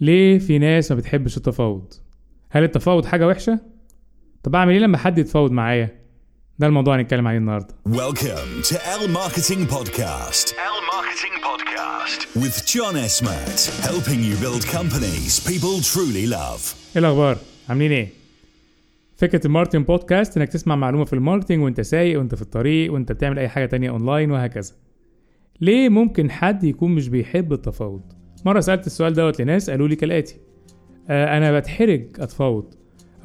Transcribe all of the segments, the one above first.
ليه في ناس ما بتحبش التفاوض هل التفاوض حاجة وحشة؟ طب أعمل إيه لما حد يتفاوض معايا؟ ده الموضوع هنتكلم عليه النهاردة Welcome to L Marketing Podcast. L Marketing Podcast. With John Esmat, helping you build companies people truly love. إيه الأخبار؟ عاملين إيه؟ فكرة ال marketing podcast إنك تسمع معلومة في ال marketing وأنت سايق وأنت في الطريق وأنت بتعمل أي حاجة تانية أونلاين وهكذا. ليه ممكن حد يكون مش بيحب التفاوض؟ مرة سألت السؤال دوت لناس قالوا لي كالآتي: آه أنا بتحرج أتفاوض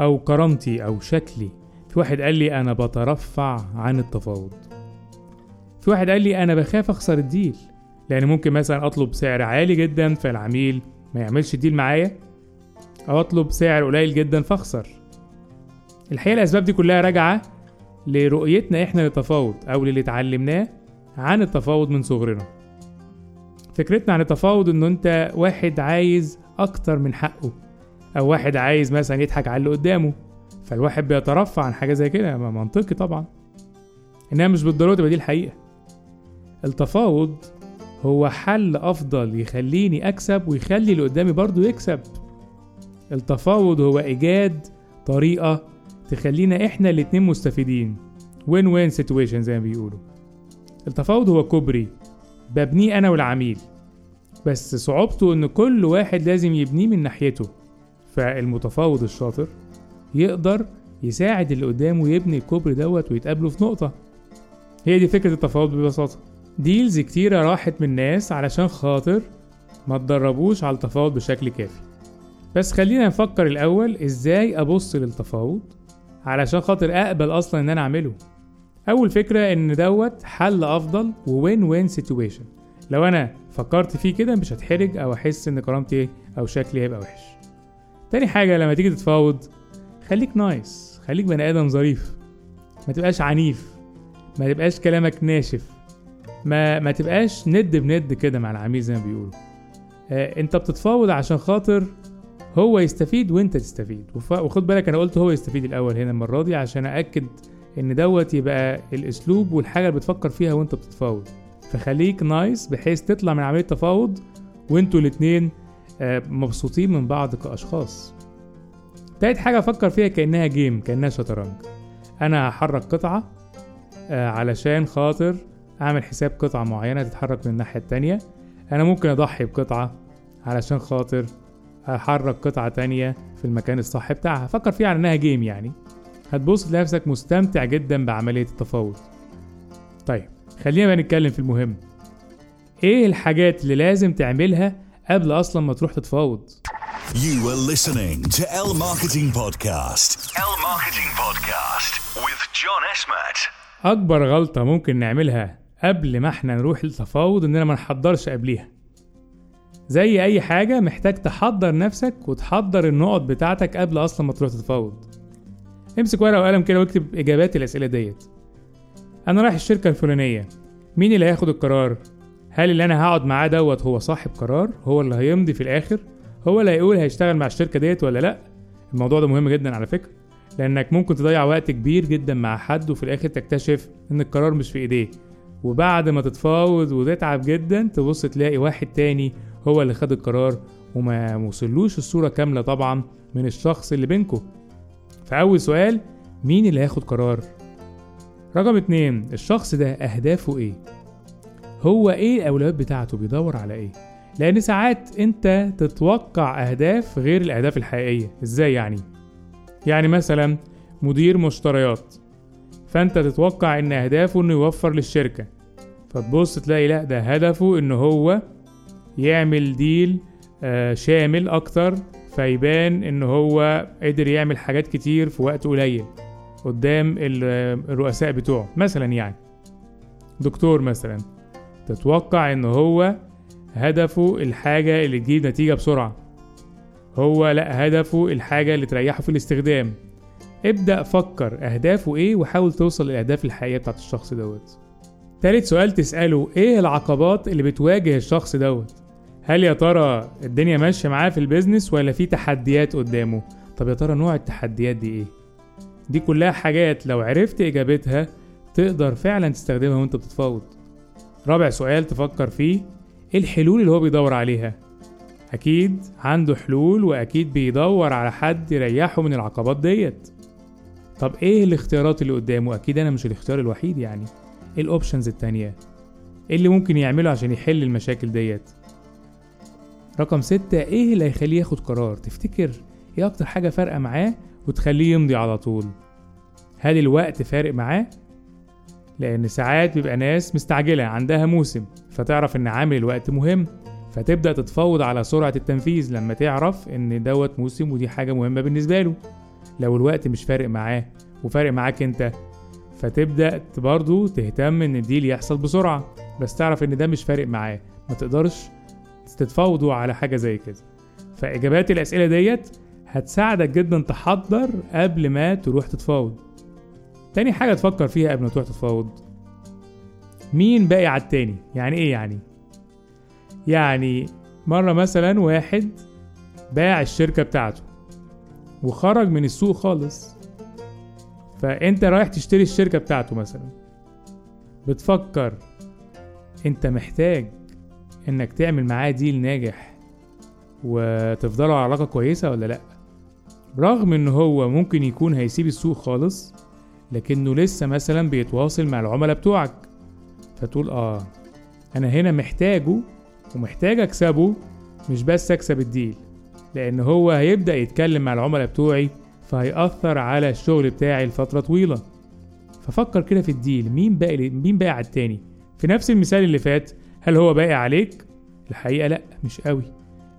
أو كرامتي أو شكلي. في واحد قال لي أنا بترفع عن التفاوض. في واحد قال لي أنا بخاف أخسر الديل لأن ممكن مثلا أطلب سعر عالي جدا فالعميل ما يعملش ديل معايا أو أطلب سعر قليل جدا فأخسر. الحقيقة الأسباب دي كلها راجعة لرؤيتنا إحنا للتفاوض أو للي اتعلمناه عن التفاوض من صغرنا. فكرتنا عن التفاوض إنه أنت واحد عايز أكتر من حقه. أو واحد عايز مثلا يضحك على اللي قدامه فالواحد بيترفع عن حاجة زي كده منطقي طبعا. إنها مش بالضرورة تبقى دي الحقيقة. التفاوض هو حل أفضل يخليني أكسب ويخلي اللي قدامي برضه يكسب. التفاوض هو إيجاد طريقة تخلينا إحنا الاتنين مستفيدين. win-win situation زي ما بيقولوا. التفاوض هو كوبري ببنيه أنا والعميل. بس صعوبته إن كل واحد لازم يبنيه من ناحيته. فالمتفاوض الشاطر يقدر يساعد اللي قدامه يبني الكوبري دوت ويتقابلوا في نقطة. هي دي فكرة التفاوض ببساطة. deals كتيرة راحت من ناس علشان خاطر ما تدربوش على التفاوض بشكل كافي. بس خلينا نفكر الأول إزاي أبص للتفاوض علشان خاطر أقبل أصلا إن أنا أعمله. أول فكرة إن دوت حل أفضل و win-win situation لو أنا فكرت فيه كده مش هتحرج أو أحس إن كرامتي أو شكلي هيبقى وحش. تاني حاجة لما تيجي تتفاوض خليك nice خليك بني آدم ظريف. ما تبقاش عنيف ما تبقاش كلامك ناشف. ما ما تبقاش ند بند كده مع العميل زي ما بيقولوا. آه أنت بتتفاوض عشان خاطر هو يستفيد وأنت تستفيد. وخد بالك أنا قلت هو يستفيد الأول هنا المرة دي عشان أأكد إن دوت يبقى الأسلوب والحاجة اللي بتفكر فيها وأنت بتتفاوض. فخليك nice بحيث تطلع من عملية التفاوض وانتوا الاتنين آه، مبسوطين من بعض كأشخاص. تالت حاجة أفكر فيها كأنها game كأنها شطرنج. أنا هحرك قطعة آه، علشان خاطر أعمل حساب قطعة معينة تتحرك من الناحية التانية. أنا ممكن أضحي بقطعة علشان خاطر أحرك قطعة تانية في المكان الصح بتاعها. فكر فيها على إنها جيم يعني. هتبص تلاقي نفسك مستمتع جدا بعملية التفاوض. طيب. خلينا بقى نتكلم في المهم. إيه الحاجات اللي لازم تعملها قبل أصلا ما تروح تتفاوض؟ You were listening to L Marketing Podcast. L Marketing Podcast with John Esmat. اكبر غلطة ممكن نعملها قبل ما إحنا نروح التفاوض اننا ما نحضرش قبليها. زي اي حاجة محتاج تحضر نفسك وتحضر النقط بتاعتك قبل أصلا ما تروح تتفاوض. امسك ورقة وقلم كده واكتب إجابات الأسئلة ديت. أنا رايح الشركة الفلانية. مين اللي هياخد القرار؟ هل اللي أنا هقعد معاه دوت هو صاحب قرار؟ هو اللي هيمضي في الآخر؟ هو اللي هيقول هيشتغل مع الشركة ديت ولا لأ؟ الموضوع ده مهم جدا على فكرة لأنك ممكن تضيع وقت كبير جدا مع حد وفي الآخر تكتشف إن القرار مش في إيديه. وبعد ما تتفاوض وتتعب جدا تبص تلاقي واحد تاني هو اللي خد القرار وما وصلوش الصورة كاملة طبعا من الشخص اللي بينكو. فأول سؤال مين اللي هياخد قرار؟ رقم اتنين الشخص ده أهدافه إيه؟ هو إيه الأولويات بتاعته بيدور على إيه؟ لأن ساعات أنت تتوقع أهداف غير الأهداف الحقيقية إزاي يعني؟ يعني مثلا مدير مشتريات فأنت تتوقع إن أهدافه إنه يوفر للشركة فتبص تلاقي لا ده هدفه إن هو يعمل ديل آه، شامل أكتر فيبان إن هو قدر يعمل حاجات كتير في وقت قليل قدام ال- الرؤساء بتوعه. مثلا يعني دكتور مثلا تتوقع إن هو هدفه الحاجة اللي تجيب نتيجة بسرعة. هو لأ هدفه الحاجة اللي تريحه في الاستخدام. ابدأ فكر أهدافه إيه وحاول توصل للأهداف الحقيقية بتاعت الشخص دوت. تالت سؤال تسأله إيه العقبات اللي بتواجه الشخص دوت؟ هل يا ترى الدنيا ماشية معاه في ال business ولا في تحديات قدامه؟ طب يا ترى نوع التحديات دي إيه؟ دي كلها حاجات لو عرفت إجابتها تقدر فعلا تستخدمها وأنت بتتفاوض. رابع سؤال تفكر فيه إيه الحلول اللي هو بيدور عليها؟ أكيد عنده حلول وأكيد بيدور على حد يريحه من العقبات ديت. طب إيه الاختيارات اللي قدامه؟ أكيد أنا مش الاختيار الوحيد يعني. إيه الاوبشنز التانية؟ إيه اللي ممكن يعمله عشان يحل المشاكل ديت؟ رقم ستة إيه اللي هيخليه ياخد قرار؟ تفتكر إيه أكتر حاجة فارقة معاه؟ وتخليه يمضي على طول. هل الوقت فارق معاه؟ لأن ساعات بيبقى ناس مستعجلة عندها موسم فتعرف إن عامل الوقت مهم. فتبدأ تتفاوض على سرعة التنفيذ لما تعرف إن دوت موسم ودي حاجة مهمة بالنسبة له. لو الوقت مش فارق معاه وفارق معاك أنت فتبدأ برضه تهتم إن الديل يحصل بسرعة. بس تعرف إن ده مش فارق معاه. ما تقدرش تتفاوضوا على حاجة زي كده. فإجابات الأسئلة ديت هتساعدك جدا تحضر قبل ما تروح تتفاوض. تاني حاجة تفكر فيها قبل ما تروح تتفاوض. مين باقي على التاني؟ يعني إيه يعني؟ يعني مرة مثلا واحد باع الشركة بتاعته وخرج من السوق خالص. فأنت رايح تشتري الشركة بتاعته مثلا. بتفكر أنت محتاج إنك تعمل معاه ديل ناجح وتفضلوا على علاقة كويسة ولا لأ؟ رغم إن هو ممكن يكون هيسيب السوق خالص لكنه لسه مثلا بيتواصل مع العملاء بتوعك. فتقول آه أنا هنا محتاجه ومحتاج أكسبه مش بس أكسب الديل. لأن هو هيبدأ يتكلم مع العملاء بتوعي فهيأثر على الشغل بتاعي لفترة طويلة. ففكر كده في ال deal مين باقي مين باقي على التاني؟ في نفس المثال اللي فات هل هو باقي عليك؟ الحقيقة لأ مش قوي.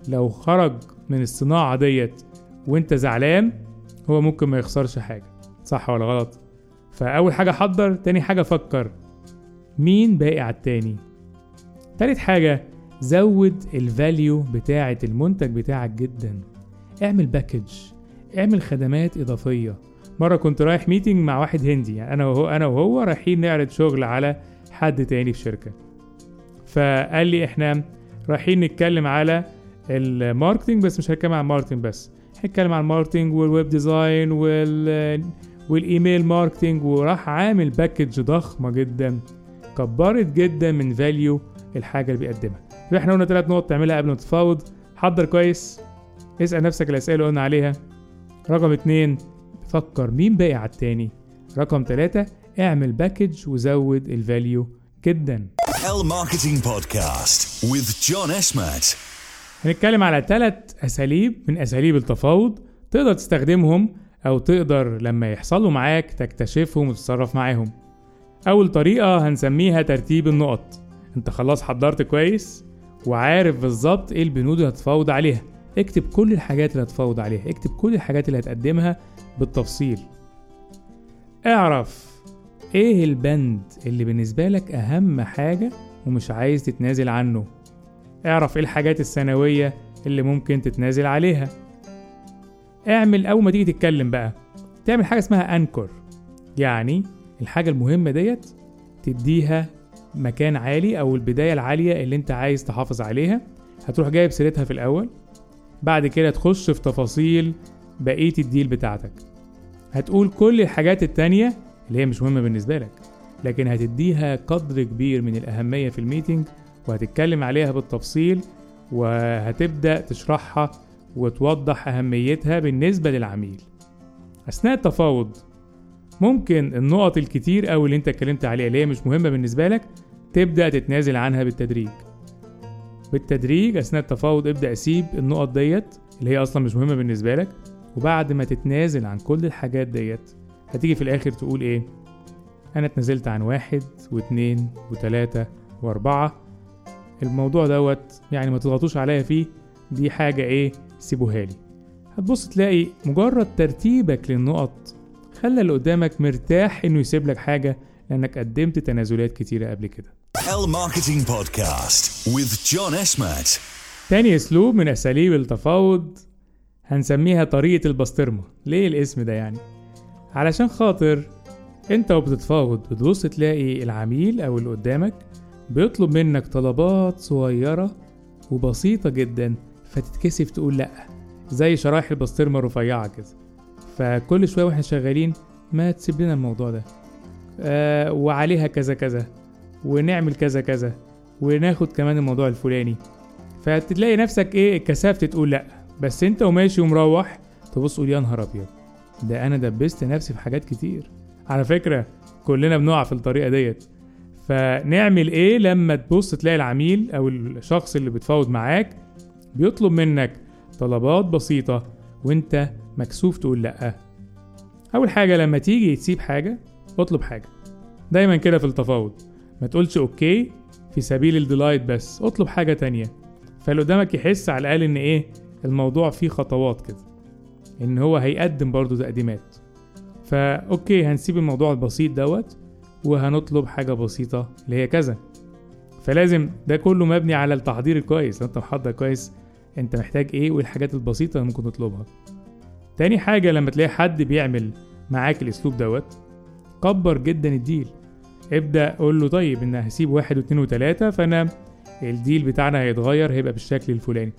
لو خرج من الصناعة ديت وانت زعلان هو ممكن ما يخسرش حاجة. صح ولا غلط؟ فأول حاجة حضر تاني حاجة فكر. مين باقي على التاني؟ تالت حاجة زود ال value بتاعة المنتج بتاعك جدا. اعمل package اعمل خدمات إضافية. مرة كنت رايح meeting مع واحد هندي يعني أنا وهو أنا وهو رايحين نعرض شغل على حد تاني في شركة. فقال لي إحنا رايحين نتكلم على ال marketing بس مش هنتكلم عن ال marketing بس. هنتكلم عن ال marketing وال web design وال وال email marketing وراح عامل package ضخمة جدا كبرت جدا من value الحاجة اللي بيقدمها. يبقى إحنا قلنا ثلاث نقط تعملها قبل ما تتفاوض. حضر كويس. اسأل نفسك الأسئلة اللي قلنا عليها. رقم اتنين فكر مين باقي على التاني. رقم تلاتة اعمل package وزود ال value جدا. L Marketing Podcast with John Esmat. هنتكلم على ثلاث أساليب من أساليب التفاوض تقدر تستخدمهم أو تقدر لما يحصلوا معاك تكتشفهم وتتصرف معاهم. أول طريقة هنسميها ترتيب النقط. أنت خلاص حضرت كويس وعارف بالظبط إيه البنود اللي هتفاوض عليها. اكتب كل الحاجات اللي هتفاوض عليها. اكتب كل الحاجات اللي هتقدمها بالتفصيل. اعرف إيه البند اللي بالنسبة لك أهم حاجة ومش عايز تتنازل عنه. اعرف إيه الحاجات السنوية اللي ممكن تتنازل عليها. اعمل أول ما تيجي تتكلم بقى تعمل حاجة اسمها انكر يعني الحاجة المهمة ديت تديها مكان عالي أو البداية العالية اللي أنت عايز تحافظ عليها. هتروح جايب سيرتها في الأول. بعد كده تخش في تفاصيل بقية الديل بتاعتك. هتقول كل الحاجات التانية اللي هي مش مهمة بالنسبة لك لكن هتديها قدر كبير من الأهمية في الميتنج وهتتكلم عليها بالتفصيل وهتبدأ تشرحها وتوضح أهميتها بالنسبة للعميل. أثناء التفاوض ممكن النقط الكتير أوي اللي أنت اتكلمت عليها اللي هي مش مهمة بالنسبة لك تبدأ تتنازل عنها بالتدريج. بالتدريج أثناء التفاوض ابدأ سيب النقط ديت اللي هي أصلا مش مهمة بالنسبة لك وبعد ما تتنازل عن كل الحاجات ديت هتيجي في الآخر تقول إيه؟ أنا اتنازلت عن واحد واتنين وتلاتة وأربعة الموضوع دوت يعني ما تضغطوش عليا فيه دي حاجة إيه؟ سيبوها لي. هتبص تلاقي مجرد ترتيبك للنقط خلى اللي قدامك مرتاح إنه يسيب لك حاجة لأنك قدمت تنازلات كتيرة قبل كده. L Marketing Podcast with John Esmat. تاني أسلوب من أساليب التفاوض هنسميها طريقة البسطرمة. ليه الاسم ده يعني؟ علشان خاطر أنت وبتتفاوض بتبص تلاقي العميل أو اللي قدامك بيطلب منك طلبات صغيرة وبسيطة جدا فتتكسف تقول لأ زي شرايح البسطرمة الرفيعة كده. فكل شوية وإحنا شغالين ما تسيب لنا الموضوع ده. آه وعليها كذا كذا ونعمل كذا كذا وناخد كمان الموضوع الفلاني. فتلاقي نفسك إيه اتكسفت تقول لأ. بس أنت وماشي ومروح تبص تقول يا نهار أبيض ده أنا دبست نفسي في حاجات كتير. على فكرة كلنا بنقع في الطريقة ديت. فنعمل إيه لما تبص تلاقي العميل أو الشخص اللي بتفاوض معاك بيطلب منك طلبات بسيطة وأنت مكسوف تقول لأ. أول حاجة لما تيجي تسيب حاجة اطلب حاجة. دايما كده في التفاوض. ما تقولش okay في سبيل ال delight بس اطلب حاجة تانية. فاللي قدامك يحس على الأقل إن إيه الموضوع فيه خطوات كده. إن هو هيقدم برضو تقديمات. فا okay هنسيب الموضوع البسيط دوت. وهنطلب حاجة بسيطة اللي هي كذا. فلازم ده كله مبني على التحضير الكويس. انت محضر كويس انت محتاج إيه وايه الحاجات البسيطة اللي ممكن تطلبها. تاني حاجة لما تلاقي حد بيعمل معاك الأسلوب دوت كبر جدا ال deal. ابدأ قول له طيب إن هسيب واحد واتنين وتلاتة فأنا ال deal بتاعنا هيتغير هيبقى بالشكل الفلاني.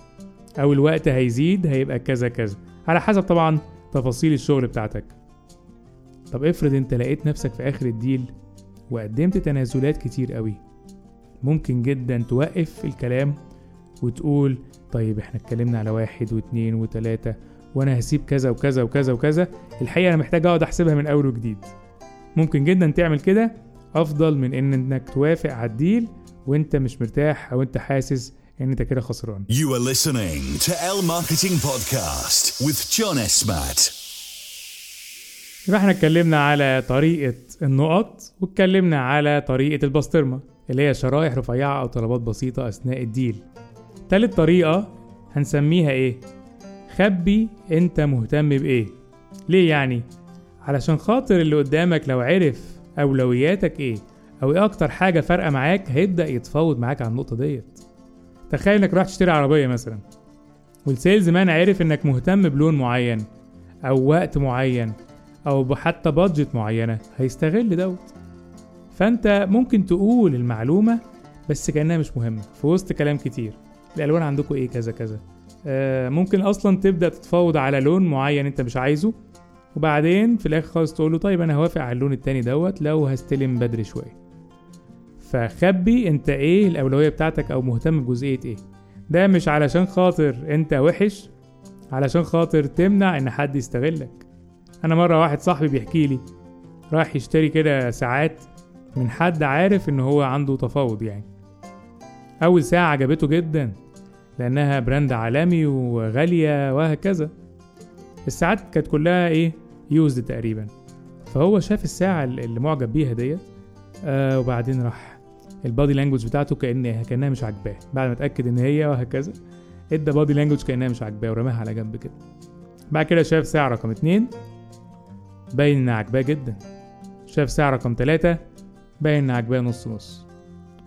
أو الوقت هيزيد هيبقى كذا كذا. على حسب طبعا تفاصيل الشغل بتاعتك. طب افرض انت لقيت نفسك في آخر الديل وقدمت تنازلات كتير قوي. ممكن جدا توقف الكلام وتقول طيب إحنا اتكلمنا على واحد واتنين وتلاتة وأنا هسيب كذا وكذا وكذا وكذا الحقيقة أنا محتاج أقعد أحسبها من أول وجديد. ممكن جدا تعمل كده أفضل من إن إنك توافق على الديل وأنت مش مرتاح أو أنت حاسس إن أنت كده خسران. You are listening to L Marketing Podcast with John Esmat. يبقى إحنا اتكلمنا على طريقة النقط واتكلمنا على طريقة البسطرمة اللي هي شرايح رفيعة أو طلبات بسيطة أثناء الديل تالت طريقة هنسميها إيه؟ خبي أنت مهتم بإيه ليه يعني؟ علشان خاطر اللي قدامك لو عرف أولوياتك إيه أو إيه أكتر حاجة فارقة معاك هيبدأ يتفاوض معاك على النقطة ديت تخيل إنك رايح تشتري عربية مثلا وال salesman عرف إنك مهتم بلون معين أو وقت معين أو حتى budget معينة هيستغل دوت. فأنت ممكن تقول المعلومة بس كأنها مش مهمة في وسط كلام كتير. الألوان عندكم إيه؟ كذا كذا. آه ممكن أصلا تبدأ تتفاوض على لون معين أنت مش عايزه وبعدين في الآخر خالص تقول له طيب أنا هوافق على اللون التاني دوت لو هستلم بدري شوية. فخبي أنت إيه الأولوية بتاعتك أو مهتم بجزئية إيه. ده مش علشان خاطر أنت وحش علشان خاطر تمنع إن حد يستغلك. أنا مرة واحد صاحبي بيحكي لي راح يشتري كده ساعات من حد عارف إن هو عنده تفاوض يعني. أول ساعة عجبته جدا لأنها براند عالمي وغالية وهكذا. الساعات كانت كلها إيه used تقريبا. فهو شاف الساعة اللي معجب بيها ديت آه وبعدين راح ال body language بتاعته كان كأنها مش عاجباه بعد ما اتأكد إن هي وهكذا ادى body language كأنها مش عاجباه ورماها على جنب كده. بعد كده شاف ساعة رقم اتنين باين إنها عاجباه جدا. شاف ساعة رقم تلاتة باين إنها عاجباه نص نص.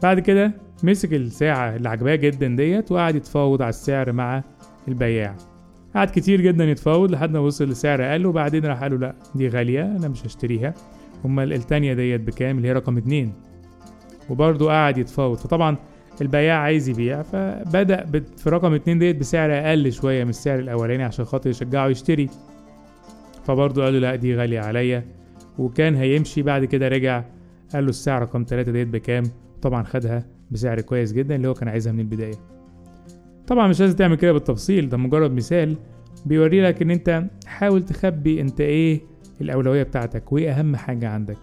بعد كده مسك الساعة اللي عاجباه جدا ديت وقعد يتفاوض على السعر مع البياع. قعد كتير جدا يتفاوض لحد ما وصل لسعر أقل وبعدين راح قال له لا دي غالية أنا مش هشتريها. أمال التانية ديت بكام؟ اللي هي رقم اتنين. وبرضه قعد يتفاوض. فطبعا البياع عايز يبيع فبدأ في رقم اتنين ديت بسعر أقل شوية من السعر الأولاني عشان خاطر يشجعه يشتري. فبرضه قال له لا دي غالية عليا. وكان هيمشي بعد كده رجع قال له الساعة رقم تلاتة ديت بكام؟ طبعا خدها بسعر كويس جدا اللي هو كان عايزها من البداية. طبعا مش لازم تعمل كده بالتفصيل ده مجرد مثال بيوري لك إن أنت حاول تخبي أنت إيه الأولوية بتاعتك وإيه أهم حاجة عندك.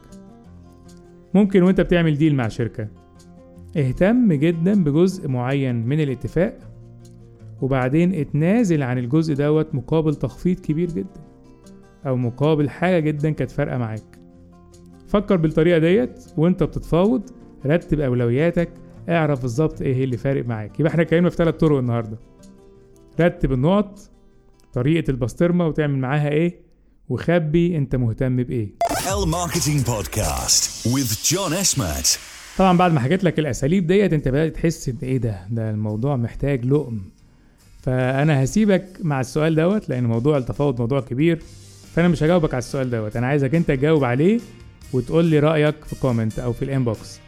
ممكن وأنت بتعمل ديل مع شركة. اهتم جدا بجزء معين من الاتفاق وبعدين اتنازل عن الجزء دوت مقابل تخفيض كبير جدا. أو مقابل حاجة جدا كانت فارقة معاك. فكر بالطريقة ديت وانت بتتفاوض رتب أولوياتك اعرف بالظبط إيه اللي فارق معاك. يبقى إحنا اتكلمنا في ثلاث طرق النهارده. رتب النقط طريقة البسطرمة وتعمل معاها إيه وخبي أنت مهتم بإيه. طبعا بعد ما حكيت لك الأساليب ديت أنت بدأت تحس إن إيه ده؟ ده الموضوع محتاج لقم. فأنا هسيبك مع السؤال دوت لأن موضوع التفاوض موضوع كبير. فانا مش هجاوبك على السؤال دوت. أنا عايزك انت تجاوب عليه وتقول لي رأيك في comment أو في ال inbox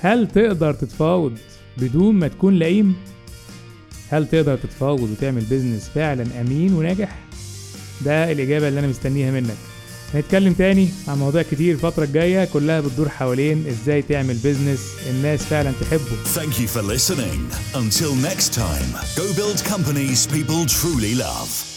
هل تقدر تتفاوض بدون ما تكون لئيم؟ هل تقدر تتفاوض وتعمل business فعلا أمين وناجح؟ ده الإجابة اللي أنا مستنيها منك. هنتكلم تاني عن مواضيع كتير الفترة الجاية كلها بتدور حوالين إزاي تعمل business الناس فعلا تحبه. Thank you for listening. Until next time, go build companies people truly love.